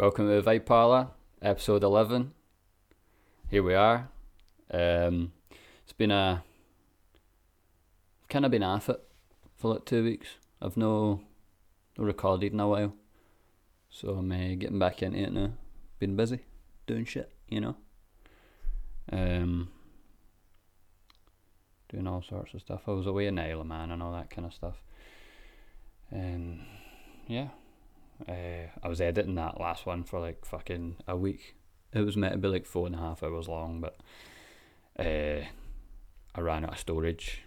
Welcome to the Vibe Parlour, episode 11. Here we are. Um, it's been a. kind of been off it for like two weeks. I've no, no recorded in a while. So I'm uh, getting back into it now. Been busy doing shit, you know. Um, doing all sorts of stuff. I was away in Isle Man and all that kind of stuff. And yeah, uh, I was editing that last one for like fucking a week. It was meant to be like four and a half hours long, but uh, I ran out of storage.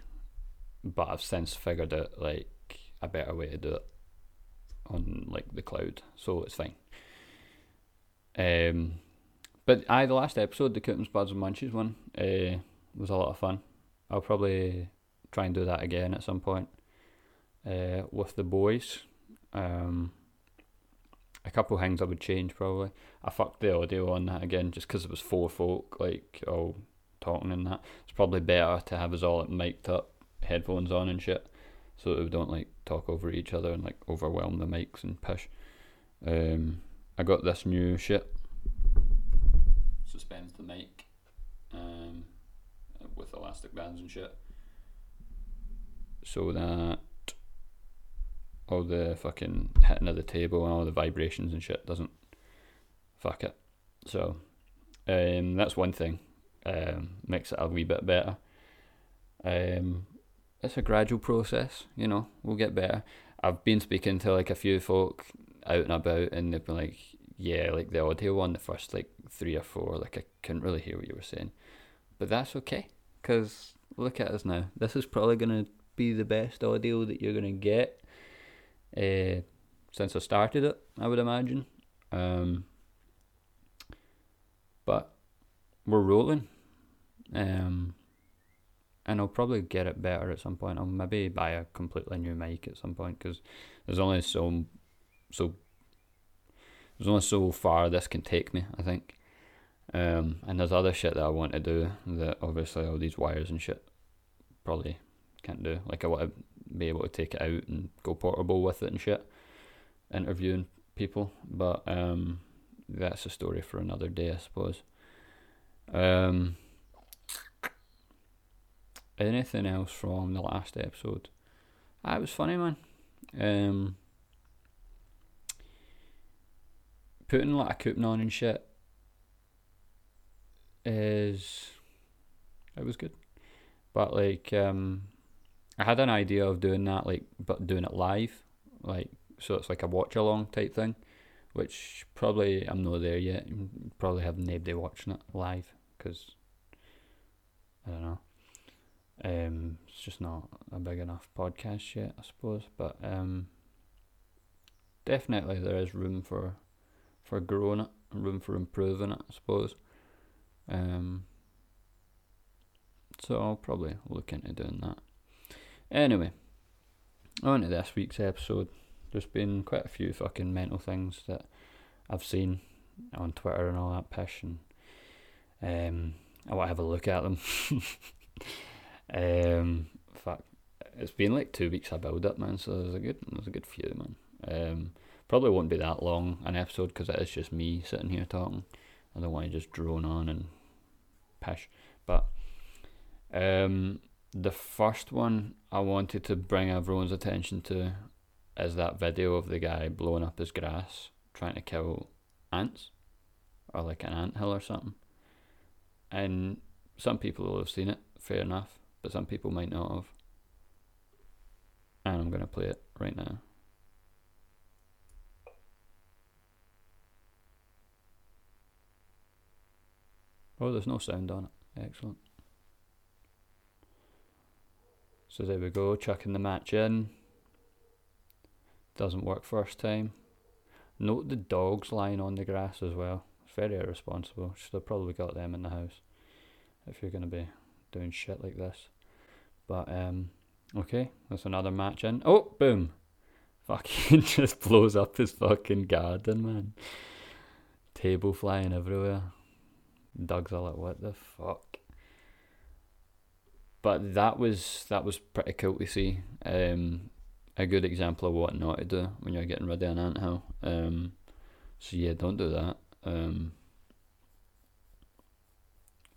But I've since figured out like a better way to do it on like the cloud, so it's fine. Um, but I the last episode, the Coopins Buds and Munchies one, uh, was a lot of fun. I'll probably try and do that again at some point uh, with the boys. Um, a couple things I would change probably. I fucked the audio on that again just because it was four folk like all talking and that. It's probably better to have us all like, mic'd up, headphones on and shit, so that we don't like talk over each other and like overwhelm the mics and push. Um, I got this new shit. Suspends the mic, um, with elastic bands and shit, so that all the fucking hitting of the table and all the vibrations and shit doesn't fuck it. So um, that's one thing. Um, makes it a wee bit better. Um, it's a gradual process, you know. We'll get better. I've been speaking to like a few folk out and about, and they've been like, "Yeah, like the audio one, the first like three or four, like I couldn't really hear what you were saying, but that's okay, cause look at us now. This is probably gonna be the best audio that you're gonna get uh, since I started it, I would imagine. Um, but we're rolling. Um, and I'll probably get it better at some point. I'll maybe buy a completely new mic at some point because there's only so so there's only so far this can take me. I think. Um, and there's other shit that I want to do that obviously all these wires and shit probably can't do. Like I want to be able to take it out and go portable with it and shit, interviewing people. But um, that's a story for another day, I suppose. Um, anything else from the last episode? Ah, it was funny, man. Um, putting like a coupon on and shit is it was good, but like um, I had an idea of doing that, like, but doing it live, like, so it's like a watch along type thing, which probably I'm not there yet. Probably have nobody watching it live because I don't know. Um, it's just not a big enough podcast yet, I suppose. But um, definitely there is room for for growing it, room for improving it, I suppose. Um, so I'll probably look into doing that. Anyway, on to this week's episode. There's been quite a few fucking mental things that I've seen on Twitter and all that pish, and um, I want to have a look at them. um, fuck, it's been like two weeks of build up, man. So there's a good, there's a good few, man. Um, probably won't be that long an episode because it is just me sitting here talking. I don't want to just drone on and pish, but um, the first one I wanted to bring everyone's attention to is that video of the guy blowing up his grass trying to kill ants or like an ant hill or something. And some people will have seen it, fair enough, but some people might not have. And I'm going to play it right now. Oh, there's no sound on it. Excellent. So there we go, chucking the match in. Doesn't work first time. Note the dogs lying on the grass as well. Very irresponsible. Should have probably got them in the house if you're going to be doing shit like this. But, um, okay, that's another match in. Oh, boom! Fucking just blows up his fucking garden, man. Table flying everywhere. Doug's all like, what the fuck? But that was that was pretty cool to see. Um, a good example of what not to do when you're getting rid of an anthill. Um, So yeah, don't do that. Um,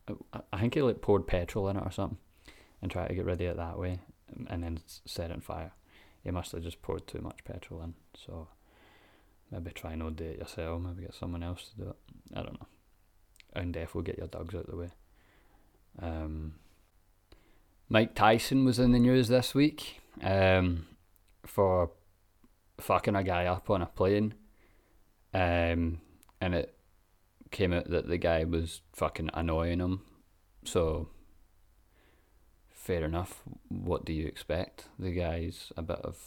I, I think he like poured petrol in it or something, and tried to get rid of it that way, and then set it on fire. He must have just poured too much petrol in. So maybe try not do it yourself. Maybe get someone else to do it. I don't know. And definitely get your dogs out of the way. Um, Mike Tyson was in the news this week um, for fucking a guy up on a plane. Um, and it came out that the guy was fucking annoying him. So, fair enough. What do you expect? The guy's a bit of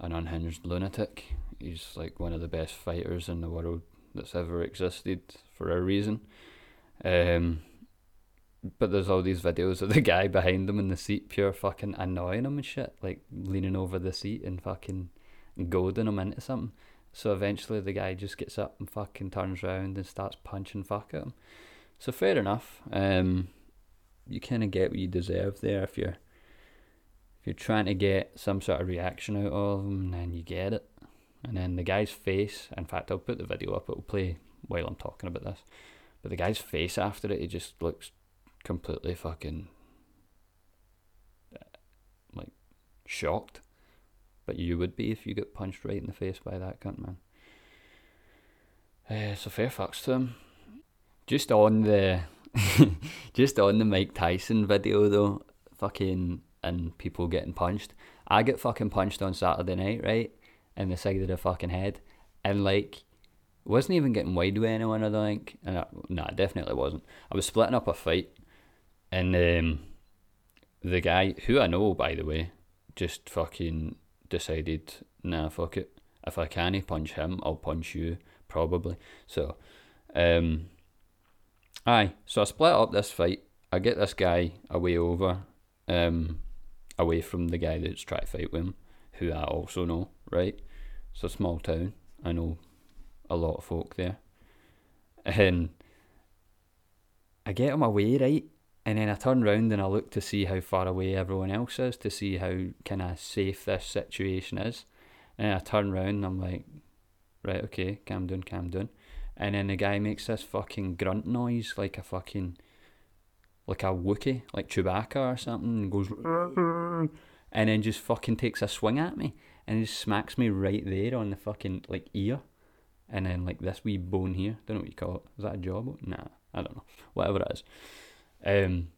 an unhinged lunatic. He's like one of the best fighters in the world that's ever existed for a reason. Um, but there's all these videos of the guy behind them in the seat, pure fucking annoying him and shit, like leaning over the seat and fucking goading him into something. So eventually the guy just gets up and fucking turns around and starts punching fuck at him. So fair enough. Um, you kind of get what you deserve there if you're if you're trying to get some sort of reaction out of him, then you get it. And then the guy's face. In fact, I'll put the video up. It'll play while I'm talking about this. But the guy's face after it, he just looks completely fucking like shocked. But you would be if you get punched right in the face by that cunt, man. Uh, so fair fucks to him. Just on the, just on the Mike Tyson video though, fucking and people getting punched. I get fucking punched on Saturday night, right, in the side of the fucking head, and like wasn't even getting wide with anyone. I don't think. And I, definitely wasn't. I was splitting up a fight, and um, the guy who I know, by the way, just fucking decided, nah, fuck it. If I can't punch him, I'll punch you, probably. So, um, aye. So I split up this fight. I get this guy away over, um, away from the guy that's trying to fight with him, who I also know, right? It's a small town. I know a lot of folk there. And I get him away, right? And then I turn round and I look to see how far away everyone else is, to see how kind of safe this situation is. And I turn round and I'm like, right, okay, calm down, calm down. And then the guy makes this fucking grunt noise like a fucking, like a Wookie, like Chewbacca or something, and goes, and then just fucking takes a swing at me and just smacks me right there on the fucking like ear. And then like this wee bone here, don't know what you call it. Is that a jawbone? Nah, I don't know. Whatever it is. Um,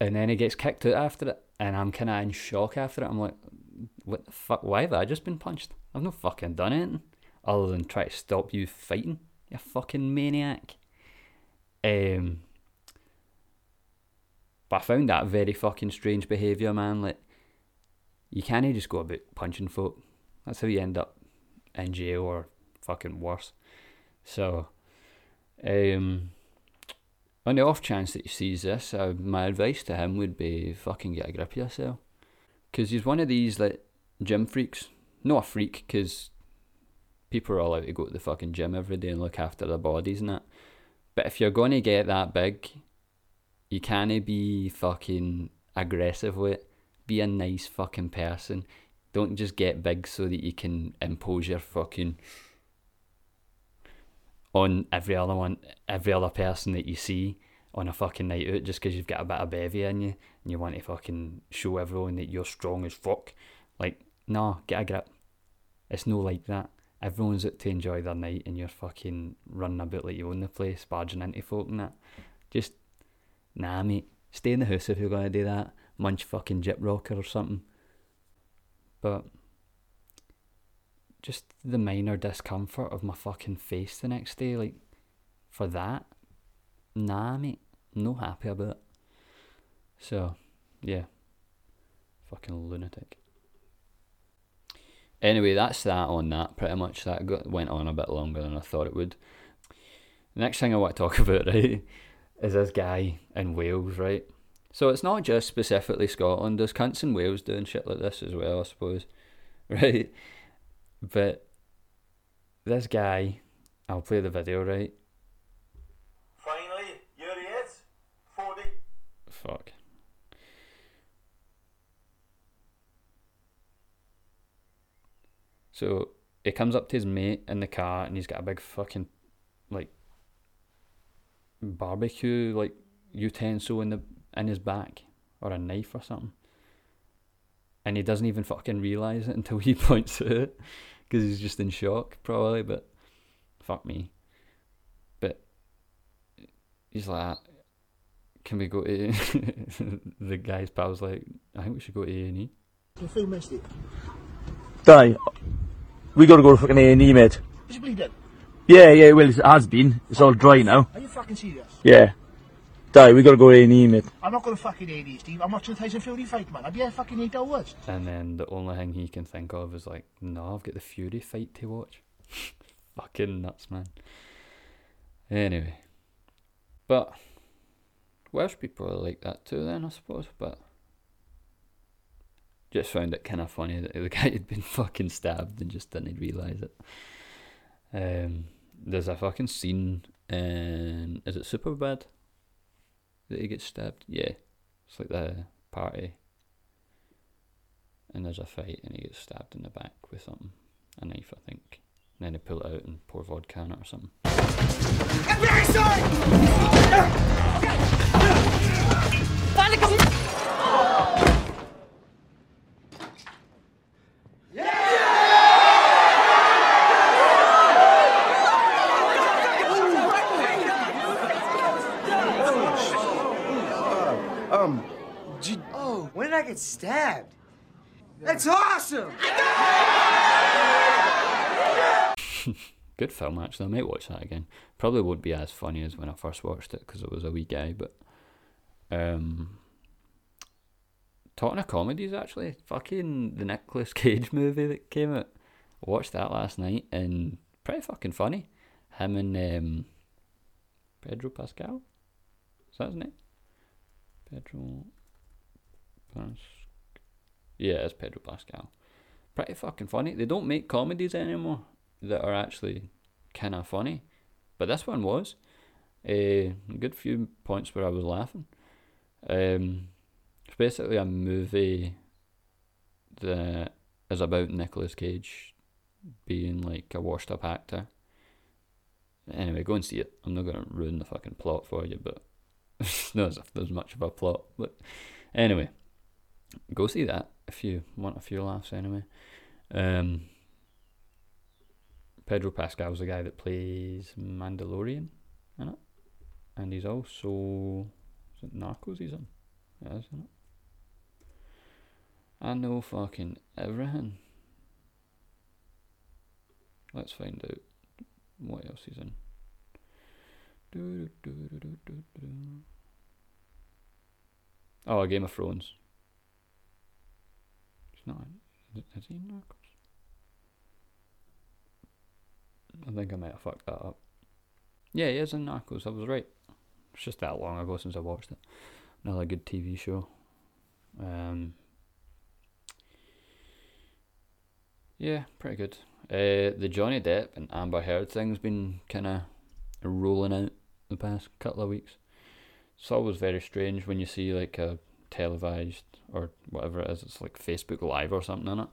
and then he gets kicked out after it, and I'm kind of in shock after it. I'm like, what the fuck? Why have I just been punched? I've not fucking done anything other than try to stop you fighting, you fucking maniac. Um, but I found that very fucking strange behaviour, man. Like, you can't just go about punching folk. That's how you end up in jail or fucking worse. So, um, on the off chance that he sees this, uh, my advice to him would be fucking get a grip of yourself. Because he's one of these like gym freaks. Not a freak, because people are all out to go to the fucking gym every day and look after their bodies and that. But if you're going to get that big, you can't be fucking aggressive with it. Be a nice fucking person. Don't just get big so that you can impose your fucking on every other one, every other person that you see on a fucking night out just because you've got a bit of bevy in you and you want to fucking show everyone that you're strong as fuck. Like, nah, get a grip. It's no like that. Everyone's out to enjoy their night and you're fucking running about like you own the place, barging into folk and that. Just, nah, mate. Stay in the house if you're going to do that. Munch fucking Jip Rocker or something. But just the minor discomfort of my fucking face the next day, like for that, nah, mate, no happy about it. So, yeah, fucking lunatic. Anyway, that's that on that. Pretty much that got, went on a bit longer than I thought it would. The next thing I want to talk about, right, is this guy in Wales, right? So it's not just specifically Scotland. There's cunts in Wales doing shit like this as well, I suppose, right? But this guy, I'll play the video, right? Finally, here he is. 40. Fuck. So he comes up to his mate in the car and he's got a big fucking like barbecue like utensil in the in his back or a knife or something. And he doesn't even fucking realize it until he points at it because he's just in shock probably. But fuck me. But he's like, ah, "Can we go to?" the guy's pal's like, "I think we should go to A and E." You feel missed it. Die. We gotta go to fucking A&E, mate. Is you bleeding? Yeah, yeah, well, it has been. It's all dry now. Are you fucking serious? Yeah. Die, we gotta go A&E, mate. I'm not going to fucking A these, Steve. I'm watching the Tyson Fury fight, man. I'll be here fucking eight hours. And then the only thing he can think of is like, no, I've got the Fury fight to watch. Fucking nuts, man. Anyway. But Welsh people are like that too then, I suppose, but just found it kind of funny that the guy had been fucking stabbed and just didn't realise it. Um, there's a fucking scene in, is it Superbad? That he gets stabbed? Yeah. It's like the party and there's a fight and he gets stabbed in the back with something a knife I think and then they pull it out and pour vodka on it or something Oh, when did I get stabbed? That's awesome! good film actually. I might watch that again. Probably won't be as funny as when I first watched it because I was a wee guy but um talking of comedies actually. Fucking the Nicolas Cage movie that came out. I watched that last night and pretty fucking funny. Him and um, Pedro Pascal? Is that his name? Pedro yeah it's Pedro Pascal pretty fucking funny they don't make comedies anymore that are actually kind of funny, but this one was. A good few points where I was laughing. Um, it's basically a movie that is about Nicolas Cage being like a washed up actor. Anyway, go and see it. I'm not gonna ruin the fucking plot for you, but it's not as if there's much of a plot. But anyway, go see that if you want a few laughs. Anyway, um, Pedro Pascal's the guy that plays Mandalorian in it, and he's also is it Narcos he's in, yeah, isn't it? I know fucking everything. Let's find out what else he's in. Oh, Game of Thrones. Not. Is he in Narcos? I think I might have fucked that up. Yeah, he is in Narcos. I was right. It's just that long ago since I watched it. Another good TV show. Um, yeah, pretty good. Uh, the Johnny Depp and Amber Heard thing's been kind of rolling out the past couple of weeks. It's always very strange when you see like a televised or whatever it is. It's like Facebook Live or something in it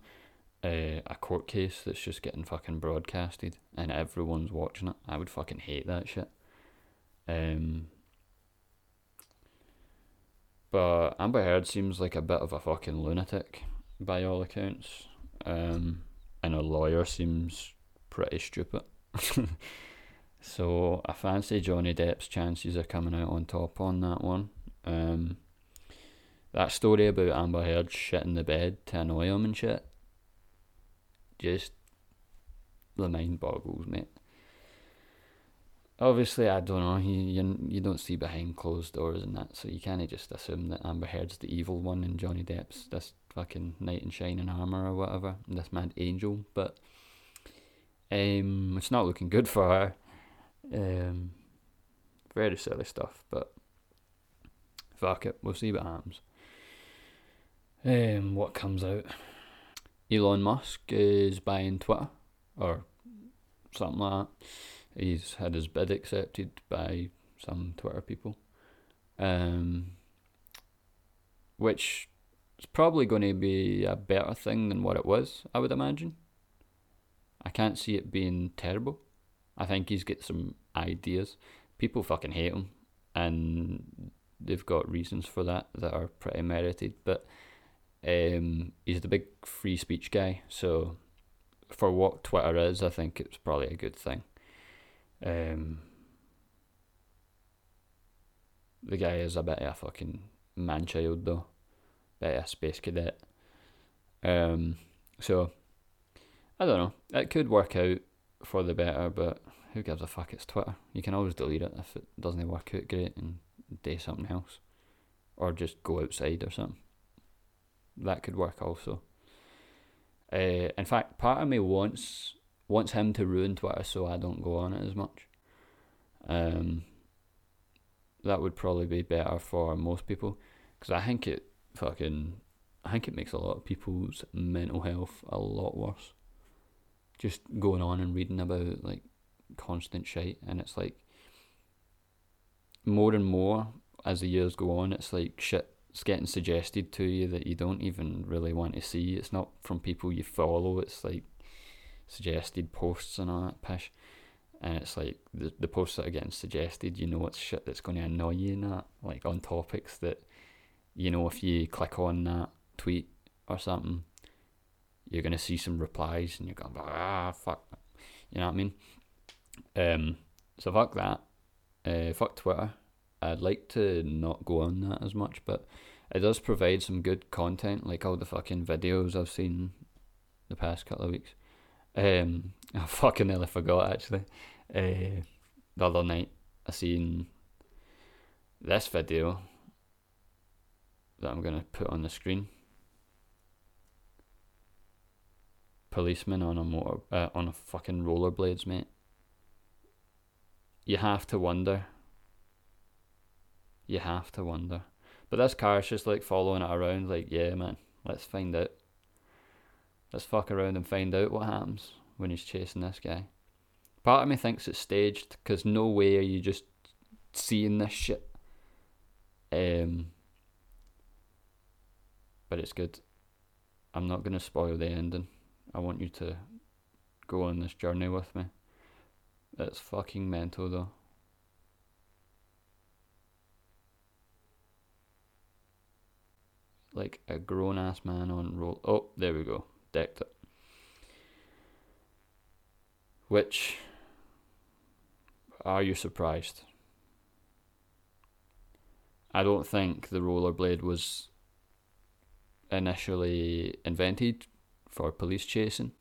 uh, a court case that's just getting fucking broadcasted and everyone's watching it. I would fucking hate that shit. Um, but Amber Heard seems like a bit of a fucking lunatic by all accounts. Um, and her lawyer seems pretty stupid. so I fancy Johnny Depp's chances of coming out on top on that one. Um, that story about Amber Heard shitting the bed to annoy him and shit just the mind boggles, mate. Obviously, I don't know. You, you you don't see behind closed doors and that, so you can't just assume that Amber Heard's the evil one and Johnny Depp's this fucking knight in shining armor or whatever, this mad angel. But um, it's not looking good for her. Um, very silly stuff, but fuck it, we'll see what happens. Um, what comes out? Elon Musk is buying Twitter or something like that. He's had his bid accepted by some Twitter people. Um, which is probably going to be a better thing than what it was, I would imagine. I can't see it being terrible. I think he's got some ideas. People fucking hate him, and they've got reasons for that that are pretty merited. But um, he's the big free speech guy, so for what Twitter is, I think it's probably a good thing. Um, the guy is a bit of a fucking man child though, bit of a space cadet. Um, so I don't know. It could work out for the better, but who gives a fuck? It's Twitter. You can always delete it if it doesn't work out great and do something else, or just go outside or something. That could work also. Uh, in fact, part of me wants wants him to ruin Twitter so I don't go on it as much. Um, that would probably be better for most people because I think it fucking I think it makes a lot of people's mental health a lot worse. Just going on and reading about like constant shit, and it's like more and more as the years go on, it's like shit's getting suggested to you that you don't even really want to see. It's not from people you follow. It's like suggested posts and all that pish. And it's like the the posts that are getting suggested, you know, it's shit that's going to annoy you and that, like on topics that, you know, if you click on that tweet or something, you're gonna see some replies and you're going, ah, fuck, you know what I mean? Um, so fuck that. Uh, fuck Twitter. I'd like to not go on that as much, but it does provide some good content, like all the fucking videos I've seen the past couple of weeks. Um, I fucking nearly forgot actually. Uh, the other night I seen this video that I'm gonna put on the screen. Policeman on a motor, uh, on a fucking rollerblades, mate. You have to wonder. You have to wonder. But this car's just like following it around, like, yeah, man, let's find out. Let's fuck around and find out what happens when he's chasing this guy. Part of me thinks it's staged, because no way are you just seeing this shit. Um, but it's good. I'm not going to spoil the ending. I want you to go on this journey with me. It's fucking mental though. Like a grown ass man on roll. Oh, there we go. Decked it. Which. Are you surprised? I don't think the rollerblade was initially invented for police chasing.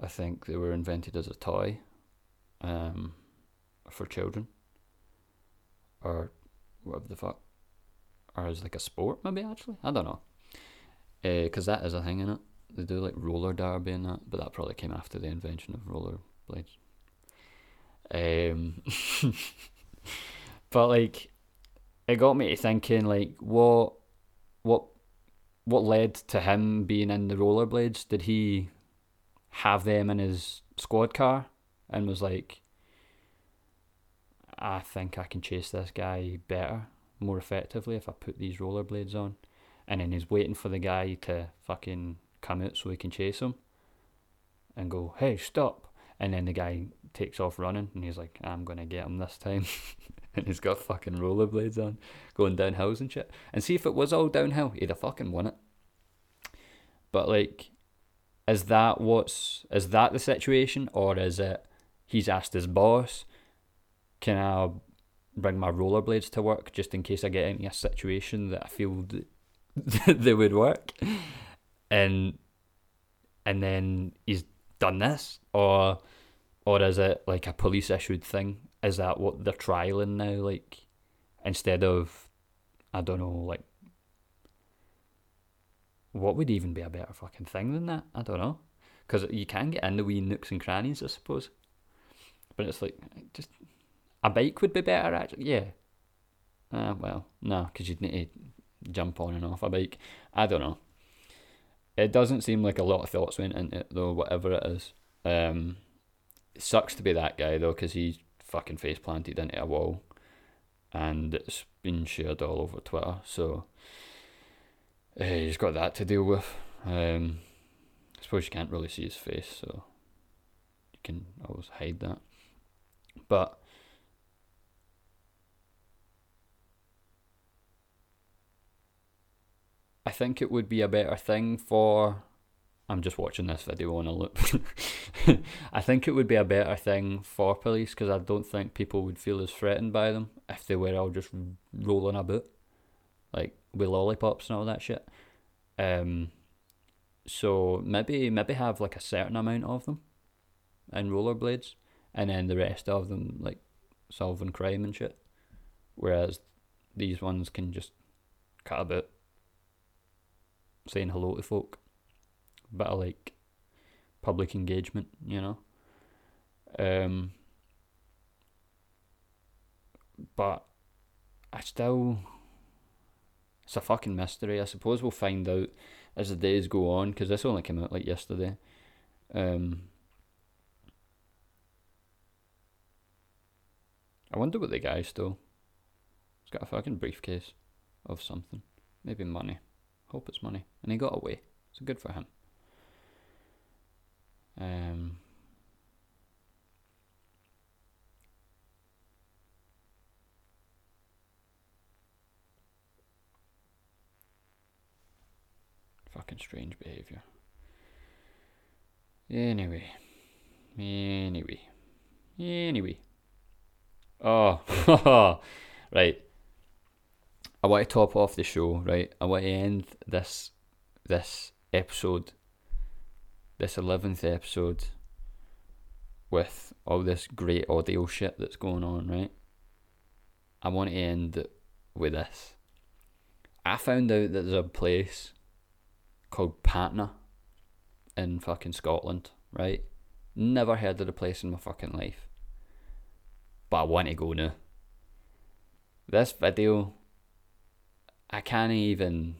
I think they were invented as a toy um, for children or whatever the fuck. Or as like a sport, maybe actually. I don't know. Because uh, that is a thing in it. They do like roller derby and that, but that probably came after the invention of roller blades. Um, but like, it got me to thinking like, what, what, what led to him being in the rollerblades? Did he have them in his squad car and was like, I think I can chase this guy better, more effectively if I put these rollerblades on. And then he's waiting for the guy to fucking come out so he can chase him and go, hey, stop. And then the guy takes off running and he's like, I'm going to get him this time. and he's got fucking rollerblades on, going down hills and shit. And see if it was all downhill, he'd have fucking won it. But like, is that what's is that the situation, or is it he's asked his boss, "Can I bring my rollerblades to work just in case I get into a situation that I feel that they would work," and and then he's done this, or or is it like a police issued thing? Is that what they're trialing now? Like instead of I don't know, like what would even be a better fucking thing than that? I don't know. Because you can get in the wee nooks and crannies, I suppose. But it's like, just a bike would be better, actually. Yeah. Uh, well, no, because you'd need to jump on and off a bike. I don't know. It doesn't seem like a lot of thoughts went into it, though, whatever it is. Um, it sucks to be that guy, though, because he's fucking face planted into a wall. And it's been shared all over Twitter, so uh, he's got that to deal with. Um, it's suppose you can't really see his face, so you can always hide that. But I think it would be a better thing for. I'm just watching this video on a loop. I think it would be a better thing for police because I don't think people would feel as threatened by them if they were all just rolling about, like with lollipops and all that shit. Um, so maybe maybe have like a certain amount of them, and rollerblades, and then the rest of them like solving crime and shit. Whereas these ones can just cut about saying hello to folk. Bit of like public engagement, you know. Um but I still it's a fucking mystery. I suppose we'll find out as the days go on because this only came out like yesterday. Um I wonder what the guy stole. He's got a fucking briefcase of something. Maybe money. Hope it's money. And he got away. So good for him. Um, fucking strange behaviour. Anyway. Anyway. Anyway. Oh, right. I want to top off the show, right? I want to end this this episode, this eleventh episode, with all this great audio shit that's going on, right? I want to end with this. I found out that there's a place called Patna in fucking Scotland, right? Never heard of the place in my fucking life. But I want to go now. This video I can't even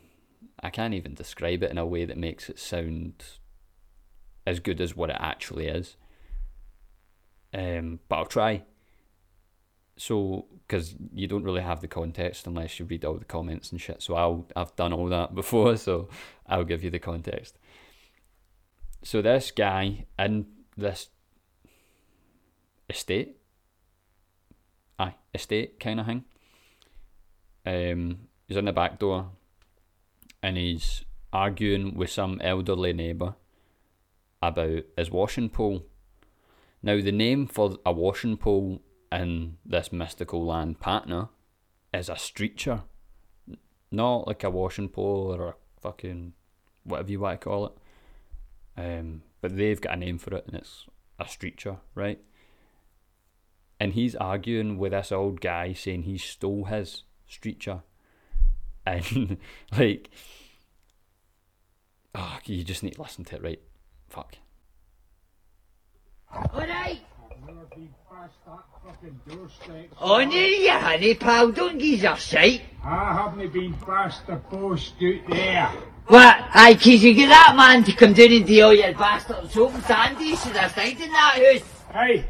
I can't even describe it in a way that makes it sound as good as what it actually is. Um, but I'll try. So, because you don't really have the context unless you read all the comments and shit. So I'll I've done all that before, so I'll give you the context. So this guy in this estate, aye, estate kind of thing. Um, he's in the back door and he's arguing with some elderly neighbour about his washing pole. Now, the name for a washing pole in this mystical land, Patna, is a streecher. Not like a washing pole or a fucking whatever you want to call it. Um, but they've got a name for it and it's a streecher, right? And he's arguing with this old guy saying he stole his streecher and like, oh, you just need to listen to it, right? Fuck. Alright. Never been past that fucking doorstep. On you, you honey pal, don't give your sight. I haven't been past the post out there. What? Aye, cause you get that man to come down and do all your bastard soap and sandy, should have stayed in that house. Hey,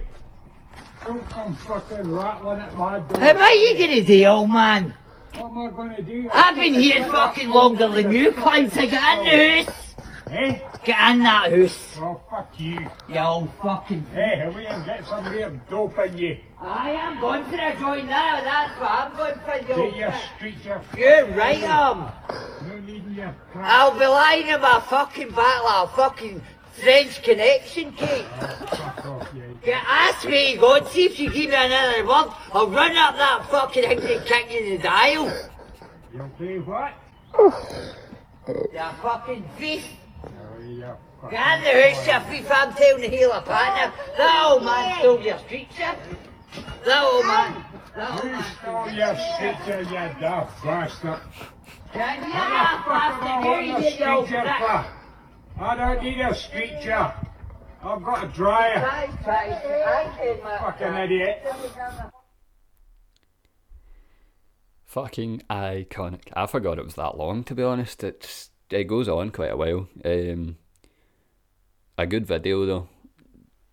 don't come fucking rattling at my door. How are you gonna do, old man? What am I gonna do? I've been here fucking longer than you, Clive, to get in the house. Eh? Get in that house. Oh, fuck you. You old fucking... Hey, hurry and get some real dope in you. I am going for a joint now, that's what I'm going for, you Get your old street, your You're right, um. No needing your crap. I'll be lying in my fucking battle, I'll fucking French connection, you. Yeah, ask me, God, see if you give me another word. I'll run up that fucking kick you in the dial. You'll do what? You fucking fucking... Get the house, you thief, I'm telling the heel Patna. That old man stole your street, sir. That old man. That old man. stole your street, you daft bastard. Can you I bastard, you idiot, you old prick. I don't need a street I've got a dryer. Fucking idiot. Fucking iconic. I forgot it was that long, to be honest. It just, it goes on quite a while. Um, a good video, though.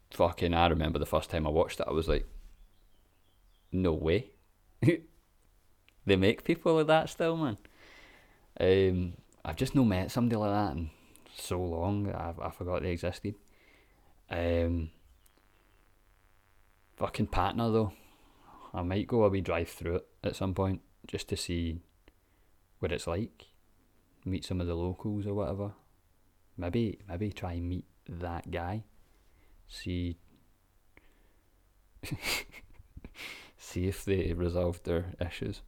Fucking, I remember the first time I watched it, I was like, no way. they make people like that still, man. Um, I've just no met somebody like that so long I, I forgot they existed. Um, fucking Patna though, I might go a wee drive through it at some point just to see what it's like, meet some of the locals or whatever. Maybe maybe try and meet that guy, see see if they resolved their issues.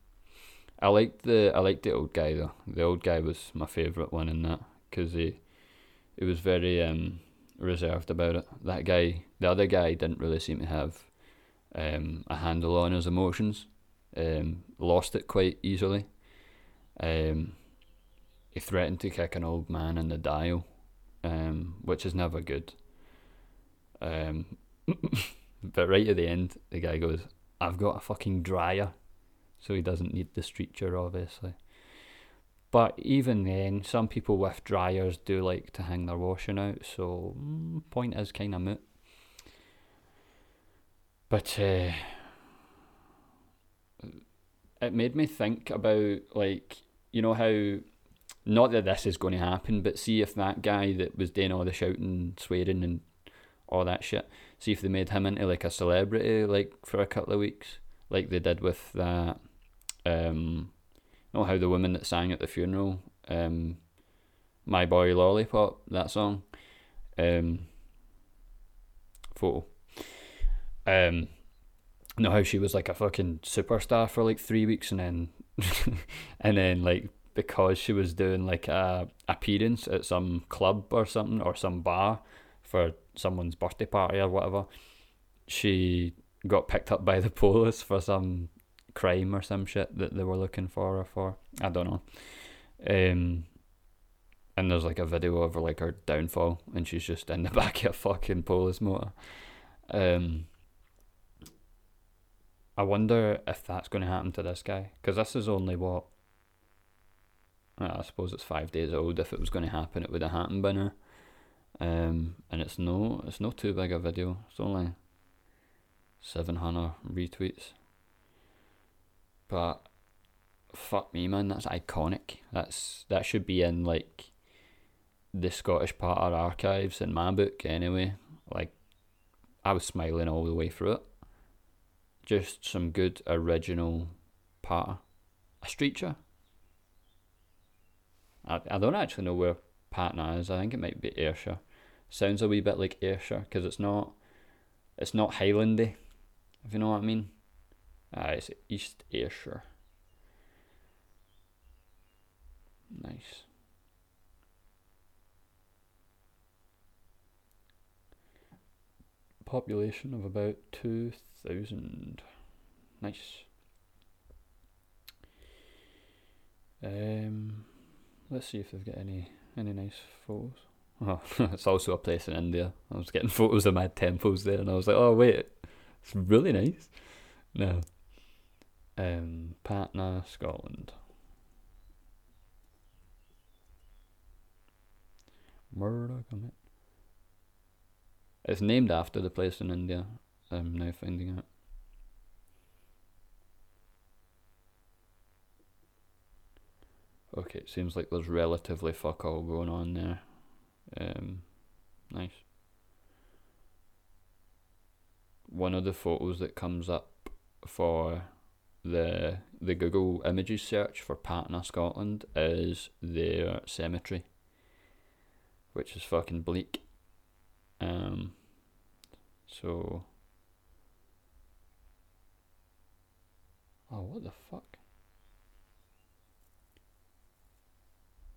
I liked the I liked the old guy though. The old guy was my favourite one in that because he he was very um, reserved about it. That guy, the other guy, didn't really seem to have um, a handle on his emotions. Um, lost it quite easily. Um, he threatened to kick an old man in the dial, um, which is never good. Um, but right at the end, the guy goes, "I've got a fucking dryer." so he doesn't need the streecher, obviously. But even then, some people with dryers do like to hang their washing out, so mm, point is kind of moot. But uh, it made me think about like you know how not that this is going to happen, but see if that guy that was doing all the shouting, swearing, and all that shit, see if they made him into like a celebrity like for a couple of weeks, like they did with that um, you know how the woman that sang at the funeral, um, "My Boy Lollipop," that song, um, photo. Um, know how she was like a fucking superstar for like three weeks, and then, and then like because she was doing like a appearance at some club or something or some bar for someone's birthday party or whatever, she got picked up by the police for some crime or some shit that they were looking for her for. I don't know. Um, and there's like a video of her like her downfall, and she's just in the back of a fucking police motor. Um, I wonder if that's going to happen to this guy because this is only what. I suppose it's five days old. If it was going to happen, it would have happened by now. Um, and it's no, it's not too big a video. It's only seven hundred retweets. But fuck me, man, that's iconic. That's that should be in like the Scottish Patter archives in my book anyway. Like I was smiling all the way through it. Just some good original Patter. A streetcher. I, I don't actually know where Patna is. I think it might be Ayrshire. Sounds a wee bit like Ayrshire because it's not it's not Highlandy, if you know what I mean. It's East Ayrshire. Nice. Population of about 2,000. Nice. Um, let's see if they've got any any nice photos. Oh, it's also a place in India. I was getting photos of my temples there, and I was like, oh wait, it's really nice. No. Um, Patna, Scotland. Murdoch on it. It's named after the place in India. I'm now finding out. Okay, it seems like there's relatively fuck all going on there. Um, nice. One of the photos that comes up for the the Google Images search for Patna, Scotland is their cemetery, which is fucking bleak. Um, so. Oh, what the fuck?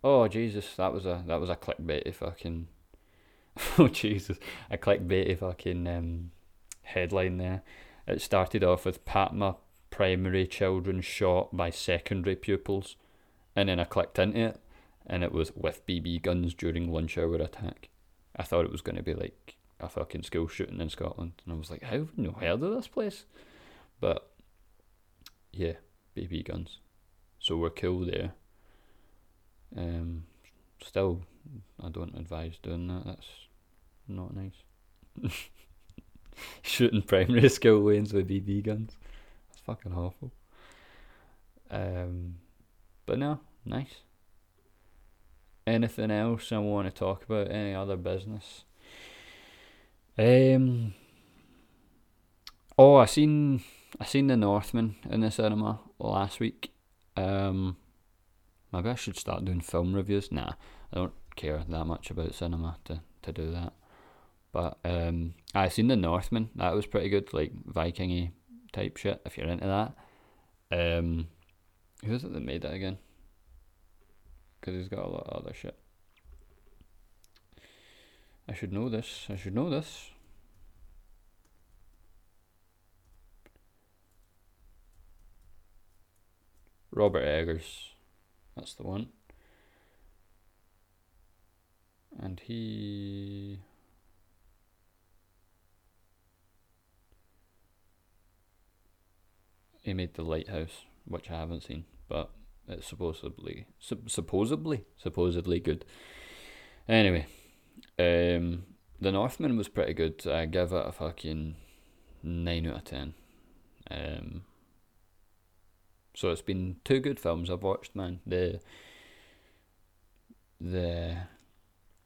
Oh Jesus, that was a that was a clickbaity fucking. oh Jesus, a clickbaity fucking um, headline there. It started off with Patna primary children shot by secondary pupils, and then I clicked into it, and it was with BB guns during lunch hour attack. I thought it was going to be like a fucking school shooting in Scotland, and I was like, have you heard of this place? But yeah, BB guns. So we're cool there. Um, still, I don't advise doing that. That's not nice. Shooting primary school lanes with BB guns fucking awful. Um, but no, nice. anything else I want to talk about? Any other business? Um. Oh, I seen I seen the Northman in the cinema last week. Um, maybe I should start doing film reviews. Nah, I don't care that much about cinema to, to do that. But um, I seen the Northman. That was pretty good, like Vikingy type shit. If you're into that. Um, who is it that made that again? Because he's got a lot of other shit. I should know this. I should know this. Robert Eggers. That's the one. And he. He made The Lighthouse, which I haven't seen, but it's supposedly sup- supposedly supposedly good. Anyway, um, The Northman was pretty good. I give it a fucking nine out of ten. Um, so it's been two good films I've watched, man. The the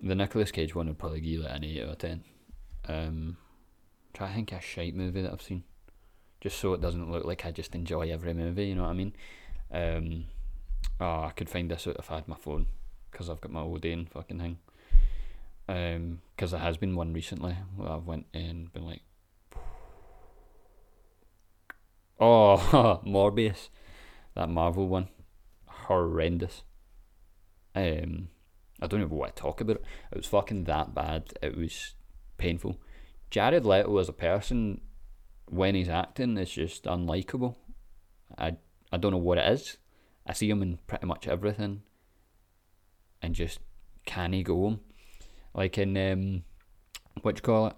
the Nicolas Cage one would probably give it an eight out of ten. Um, try to think a shite movie that I've seen, just so it doesn't look like I just enjoy every movie. You know what I mean? Um, oh, I could find this out if I had my phone, because I've got my Odeon fucking thing. Um, because there has been one recently where I've went and been like, oh, Morbius that Marvel one, horrendous. Um, I don't even want to talk about it. It was fucking that bad. It was painful. Jared Leto as a person, when he's acting, is just unlikable. I I don't know what it is. I see him in pretty much everything, and just can he go home? Like in um, what you call it?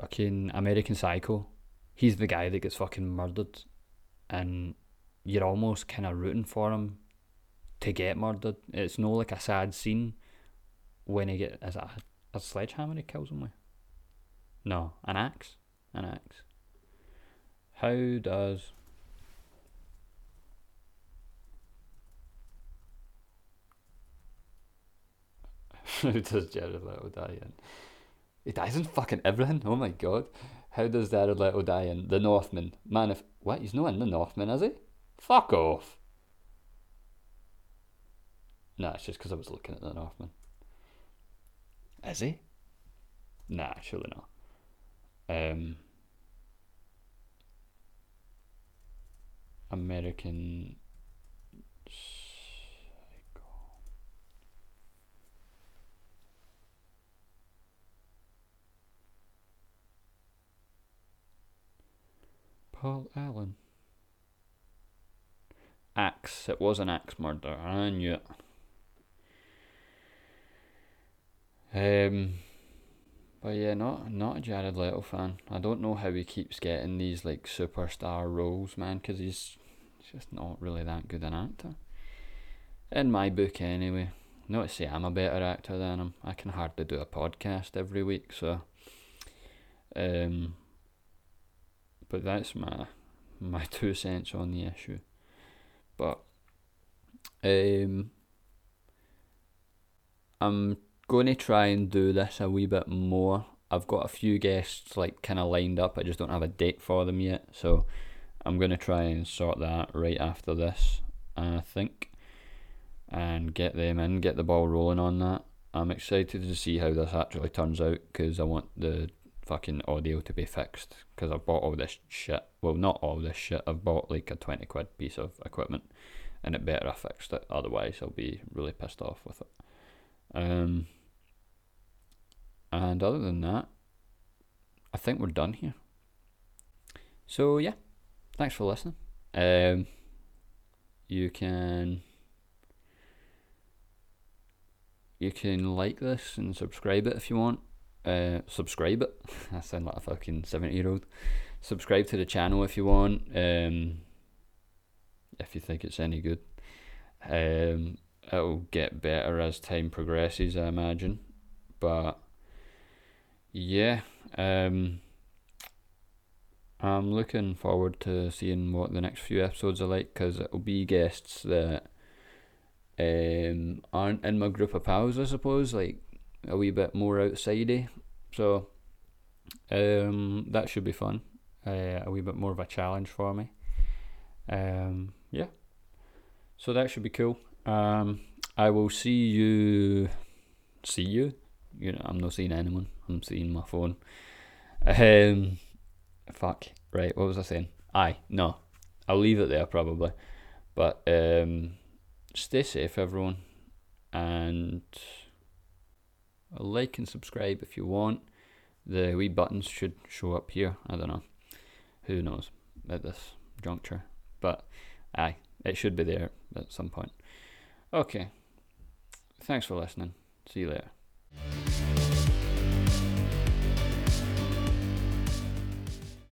Fucking American Psycho. He's the guy that gets fucking murdered, and you're almost kind of rooting for him to get murdered. It's no like a sad scene when he get it a, a sledgehammer he kills him with? No, an axe. An axe. How does How does Jared Leto die in? He dies in fucking everything. Oh my god. How does Jared Leto die in The Northman? Man, if what? He's not in The Northman, is he? Fuck off. Nah, it's just because I was looking at the Northman. Is he? Nah, surely not. Um, American Psycho. Paul Allen. Axe. It was an axe murder. I knew it. Um, but yeah, not not a Jared Leto fan. I don't know how he keeps getting these like superstar roles, man, because he's just not really that good an actor. In my book, anyway. Not to say I'm a better actor than him. I can hardly do a podcast every week, so. Um. But that's my my two cents on the issue. But um, I'm going to try and do this a wee bit more. I've got a few guests like kind of lined up. I just don't have a date for them yet, so I'm going to try and sort that right after this. I think, and get them in, get the ball rolling on that. I'm excited to see how this actually turns out because I want the fucking audio to be fixed because I've bought all this shit. Well, not all this shit. I've bought like a 20 quid piece of equipment and it better I fixed it. Otherwise, I'll be really pissed off with it. Um, and other than that, I think we're done here. So, yeah, thanks for listening. Um, you can you can like this and subscribe it if you want. Uh, subscribe it. I sound like a fucking seventy year old. Subscribe to the channel if you want. Um, if you think it's any good. Um, it'll get better as time progresses, I imagine. But yeah, um, I'm looking forward to seeing what the next few episodes are like because it'll be guests that um, aren't in my group of pals, I suppose, like a wee bit more outsidey. So um, that should be fun. Uh, a wee bit more of a challenge for me. Um, yeah. So that should be cool. Um, I will see you. See you. You know, I'm not seeing anyone. I'm seeing my phone. Um, fuck. Right. What was I saying? Aye. No. I'll leave it there probably. But um, stay safe, everyone, and like and subscribe if you want. The wee buttons should show up here. I don't know. Who knows at this juncture? But aye, it should be there at some point. Okay. Thanks for listening. See you later.